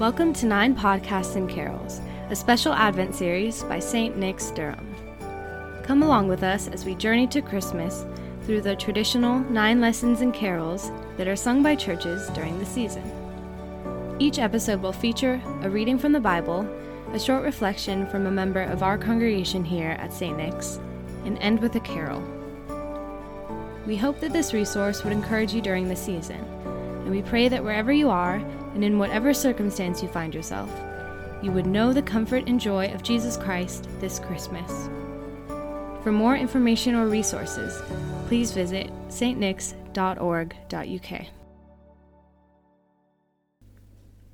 Welcome to Nine Podcasts and Carols, a special Advent series by St. Nick's Durham. Come along with us as we journey to Christmas through the traditional nine lessons and carols that are sung by churches during the season. Each episode will feature a reading from the Bible, a short reflection from a member of our congregation here at St. Nick's, and end with a carol. We hope that this resource would encourage you during the season, and we pray that wherever you are and in whatever circumstance you find yourself, you would know the comfort and joy of Jesus Christ this Christmas. For more information or resources, please visit stnicks.org.uk.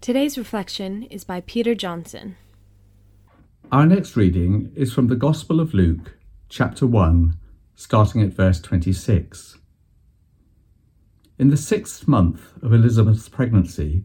Today's reflection is by Peter Johnson. Our next reading is from the Gospel of Luke, chapter 1, starting at verse 26. In the sixth month of Elizabeth's pregnancy,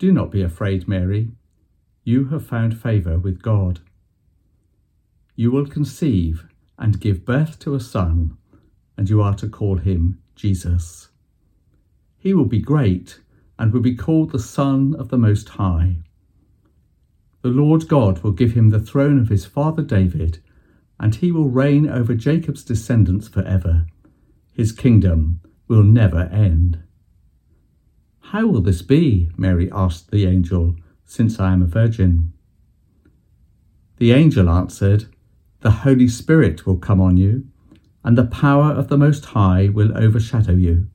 Do not be afraid, Mary. You have found favour with God. You will conceive and give birth to a son, and you are to call him Jesus. He will be great and will be called the Son of the Most High. The Lord God will give him the throne of his father David, and he will reign over Jacob's descendants forever. His kingdom will never end. How will this be? Mary asked the angel, since I am a virgin. The angel answered, The Holy Spirit will come on you, and the power of the Most High will overshadow you.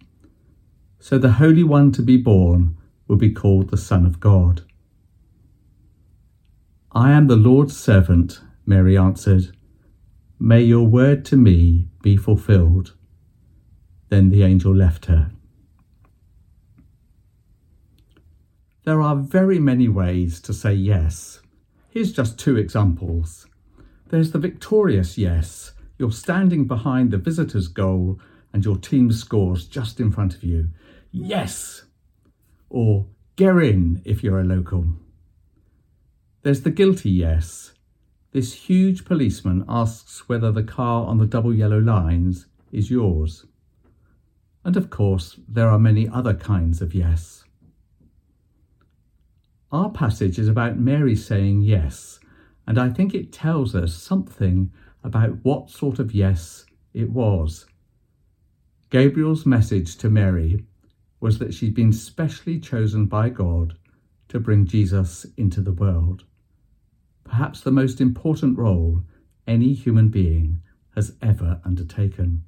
So the Holy One to be born will be called the Son of God. I am the Lord's servant, Mary answered. May your word to me be fulfilled. Then the angel left her. There are very many ways to say yes. Here's just two examples. There's the victorious yes. You're standing behind the visitor's goal and your team scores just in front of you. Yes! Or get in if you're a local. There's the guilty yes. This huge policeman asks whether the car on the double yellow lines is yours. And of course, there are many other kinds of yes. Our passage is about Mary saying yes, and I think it tells us something about what sort of yes it was. Gabriel's message to Mary was that she'd been specially chosen by God to bring Jesus into the world. Perhaps the most important role any human being has ever undertaken.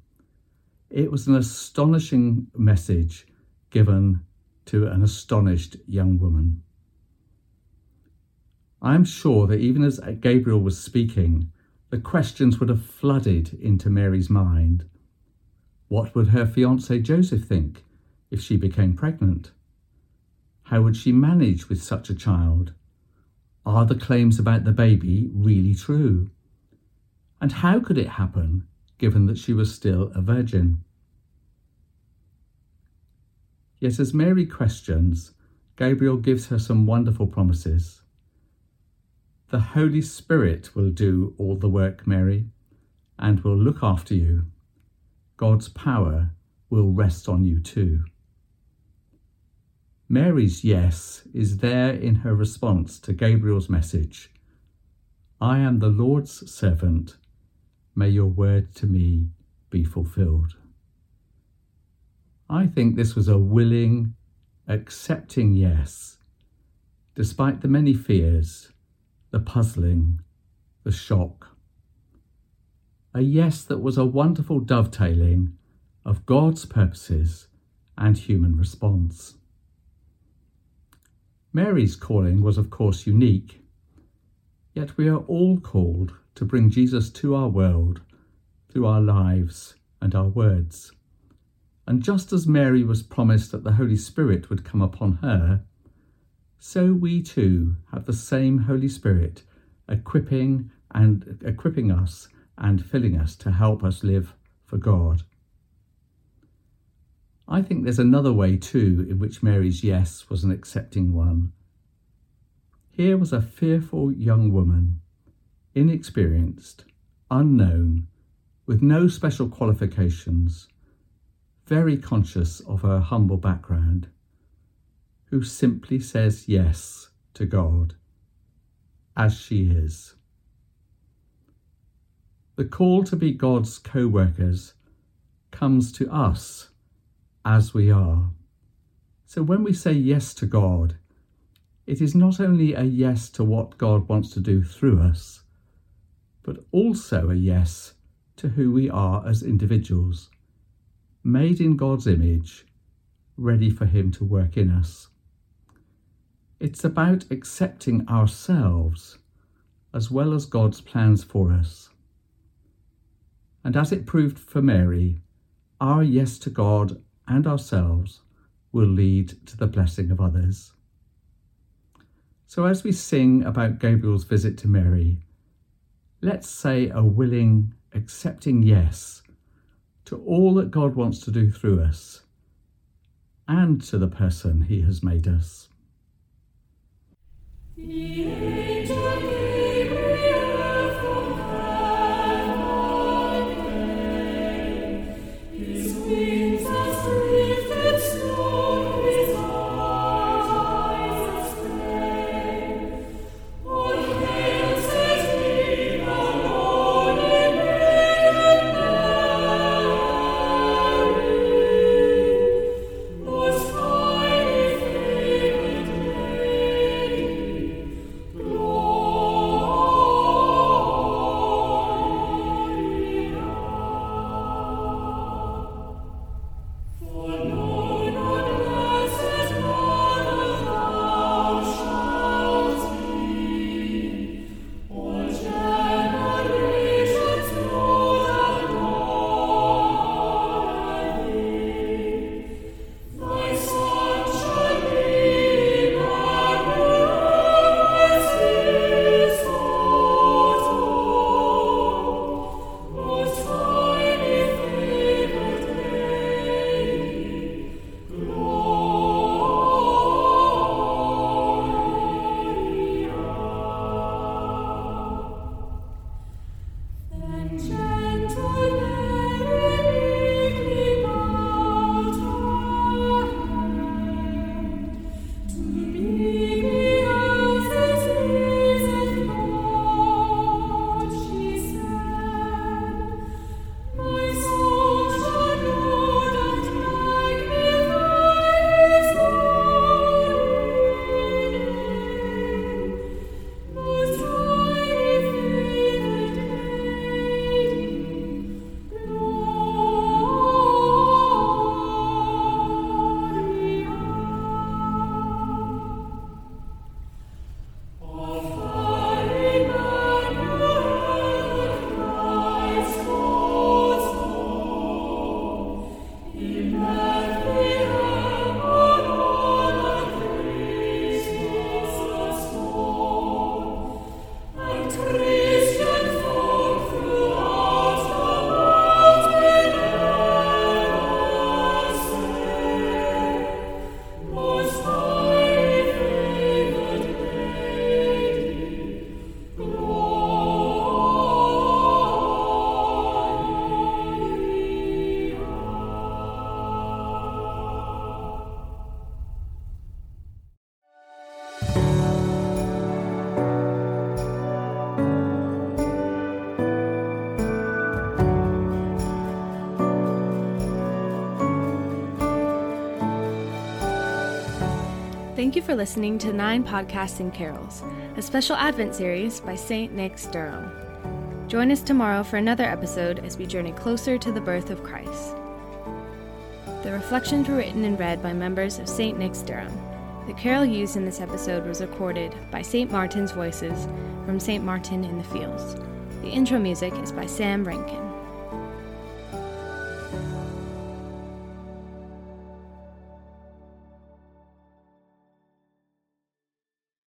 It was an astonishing message given to an astonished young woman. I am sure that even as Gabriel was speaking, the questions would have flooded into Mary's mind. What would her fiance Joseph think? if she became pregnant? How would she manage with such a child? Are the claims about the baby really true? And how could it happen given that she was still a virgin? Yet, as Mary questions, Gabriel gives her some wonderful promises. The Holy Spirit will do all the work, Mary, and will look after you. God's power will rest on you too. Mary's yes is there in her response to Gabriel's message I am the Lord's servant. May your word to me be fulfilled. I think this was a willing, accepting yes, despite the many fears, the puzzling, the shock. A yes that was a wonderful dovetailing of God's purposes and human response. Mary's calling was, of course, unique. Yet we are all called to bring Jesus to our world through our lives and our words. And just as Mary was promised that the Holy Spirit would come upon her, so we too have the same Holy Spirit equipping and equipping us and filling us to help us live for God. I think there's another way too in which Mary's yes was an accepting one. Here was a fearful young woman, inexperienced, unknown, with no special qualifications, very conscious of her humble background, who simply says yes to God as she is. The call to be God's co workers comes to us as we are. So when we say yes to God, it is not only a yes to what God wants to do through us, but also a yes to who we are as individuals, made in God's image, ready for Him to work in us. It's about accepting ourselves as well as God's plans for us. And as it proved for Mary, our yes to God and ourselves will lead to the blessing of others. So, as we sing about Gabriel's visit to Mary, let's say a willing, accepting yes to all that God wants to do through us and to the person he has made us. Yeah. Thank you for listening to Nine Podcasts and Carols, a special Advent series by St. Nick's Durham. Join us tomorrow for another episode as we journey closer to the birth of Christ. The reflections were written and read by members of St. Nick's Durham. The carol used in this episode was recorded by St. Martin's Voices from St. Martin in the Fields. The intro music is by Sam Rankin.